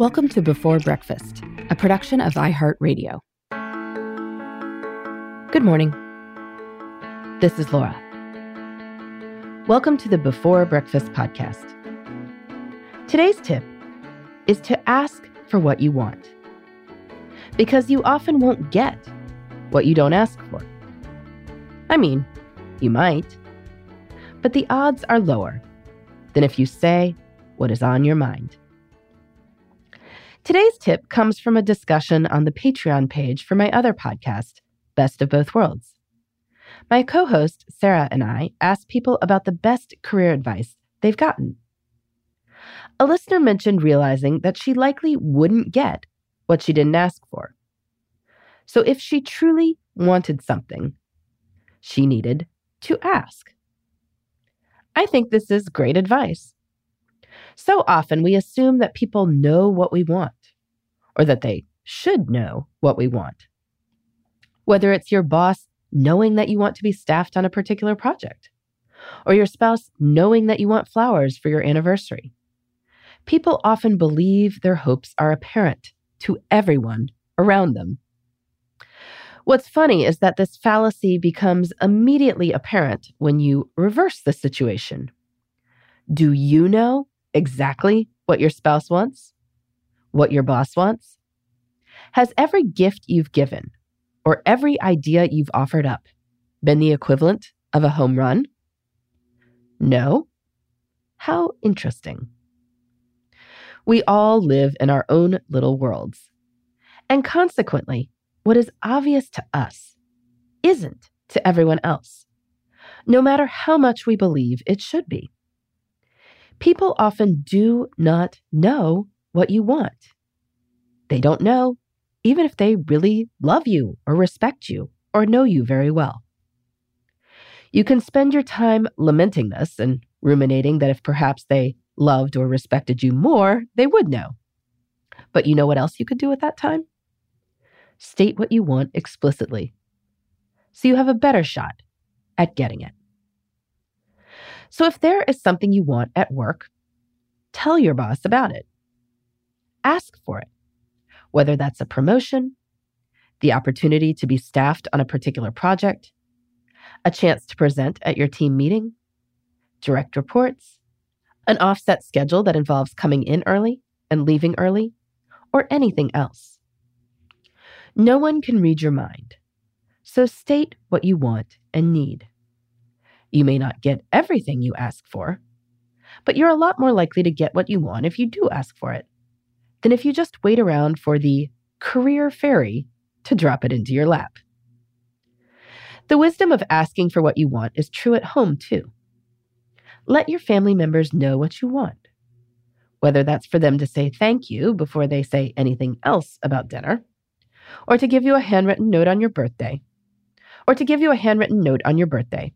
Welcome to Before Breakfast, a production of iHeartRadio. Good morning. This is Laura. Welcome to the Before Breakfast podcast. Today's tip is to ask for what you want. Because you often won't get what you don't ask for. I mean, you might, but the odds are lower than if you say what is on your mind. Today's tip comes from a discussion on the Patreon page for my other podcast, Best of Both Worlds. My co host, Sarah, and I asked people about the best career advice they've gotten. A listener mentioned realizing that she likely wouldn't get what she didn't ask for. So if she truly wanted something, she needed to ask. I think this is great advice. So often we assume that people know what we want or that they should know what we want. Whether it's your boss knowing that you want to be staffed on a particular project, or your spouse knowing that you want flowers for your anniversary. People often believe their hopes are apparent to everyone around them. What's funny is that this fallacy becomes immediately apparent when you reverse the situation. Do you know exactly what your spouse wants? What your boss wants? Has every gift you've given or every idea you've offered up been the equivalent of a home run? No? How interesting. We all live in our own little worlds. And consequently, what is obvious to us isn't to everyone else, no matter how much we believe it should be. People often do not know what you want. They don't know even if they really love you or respect you or know you very well. You can spend your time lamenting this and ruminating that if perhaps they loved or respected you more, they would know. But you know what else you could do at that time? State what you want explicitly so you have a better shot at getting it. So if there is something you want at work, tell your boss about it. Ask for it whether that's a promotion, the opportunity to be staffed on a particular project, a chance to present at your team meeting, direct reports, an offset schedule that involves coming in early and leaving early, or anything else. No one can read your mind, so state what you want and need. You may not get everything you ask for, but you're a lot more likely to get what you want if you do ask for it than if you just wait around for the career fairy to drop it into your lap. The wisdom of asking for what you want is true at home, too. Let your family members know what you want, whether that's for them to say thank you before they say anything else about dinner, or to give you a handwritten note on your birthday, or to give you a handwritten note on your birthday,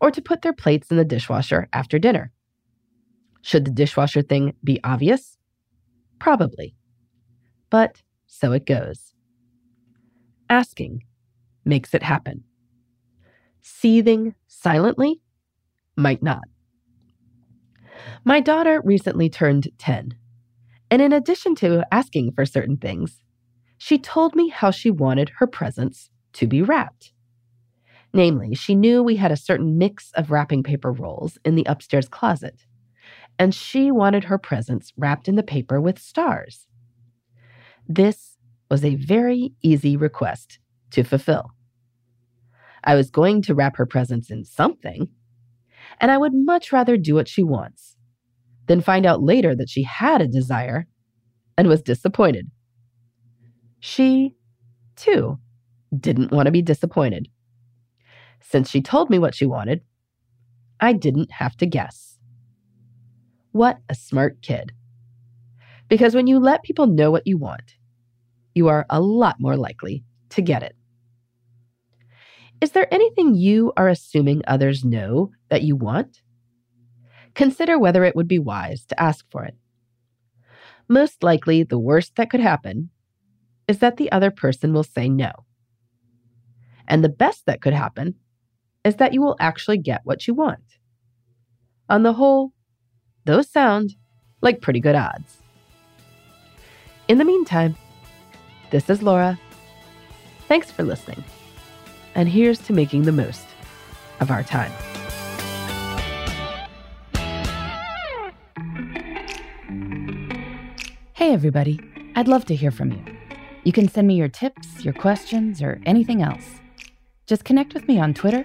or to put their plates in the dishwasher after dinner. Should the dishwasher thing be obvious? Probably. But so it goes. Asking makes it happen. Seething silently might not. My daughter recently turned 10, and in addition to asking for certain things, she told me how she wanted her presents to be wrapped. Namely, she knew we had a certain mix of wrapping paper rolls in the upstairs closet and she wanted her presents wrapped in the paper with stars. This was a very easy request to fulfill. I was going to wrap her presents in something, and I would much rather do what she wants than find out later that she had a desire and was disappointed. She, too, didn't want to be disappointed. Since she told me what she wanted, I didn't have to guess. What a smart kid. Because when you let people know what you want, you are a lot more likely to get it. Is there anything you are assuming others know that you want? Consider whether it would be wise to ask for it. Most likely, the worst that could happen is that the other person will say no. And the best that could happen is that you will actually get what you want. On the whole, those sound like pretty good odds. In the meantime, this is Laura. Thanks for listening. And here's to making the most of our time. Hey, everybody. I'd love to hear from you. You can send me your tips, your questions, or anything else. Just connect with me on Twitter,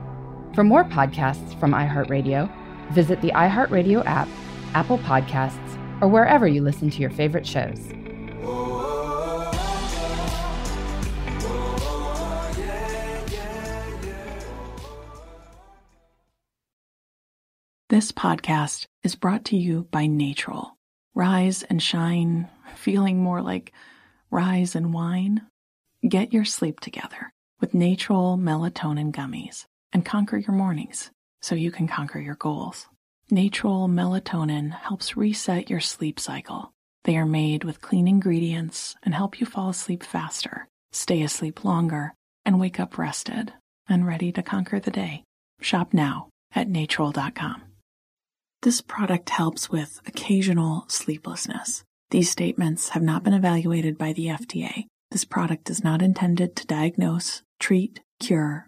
For more podcasts from iHeartRadio, visit the iHeartRadio app, Apple Podcasts, or wherever you listen to your favorite shows. This podcast is brought to you by Natrol. Rise and shine, feeling more like rise and wine. Get your sleep together with Natrol melatonin gummies and conquer your mornings so you can conquer your goals. Natrol melatonin helps reset your sleep cycle. They are made with clean ingredients and help you fall asleep faster, stay asleep longer, and wake up rested and ready to conquer the day. Shop now at natrol.com. This product helps with occasional sleeplessness. These statements have not been evaluated by the FDA. This product is not intended to diagnose, treat, cure,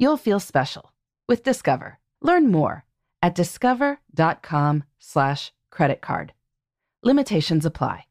you'll feel special with Discover. Learn more at discover.com slash credit card. Limitations apply.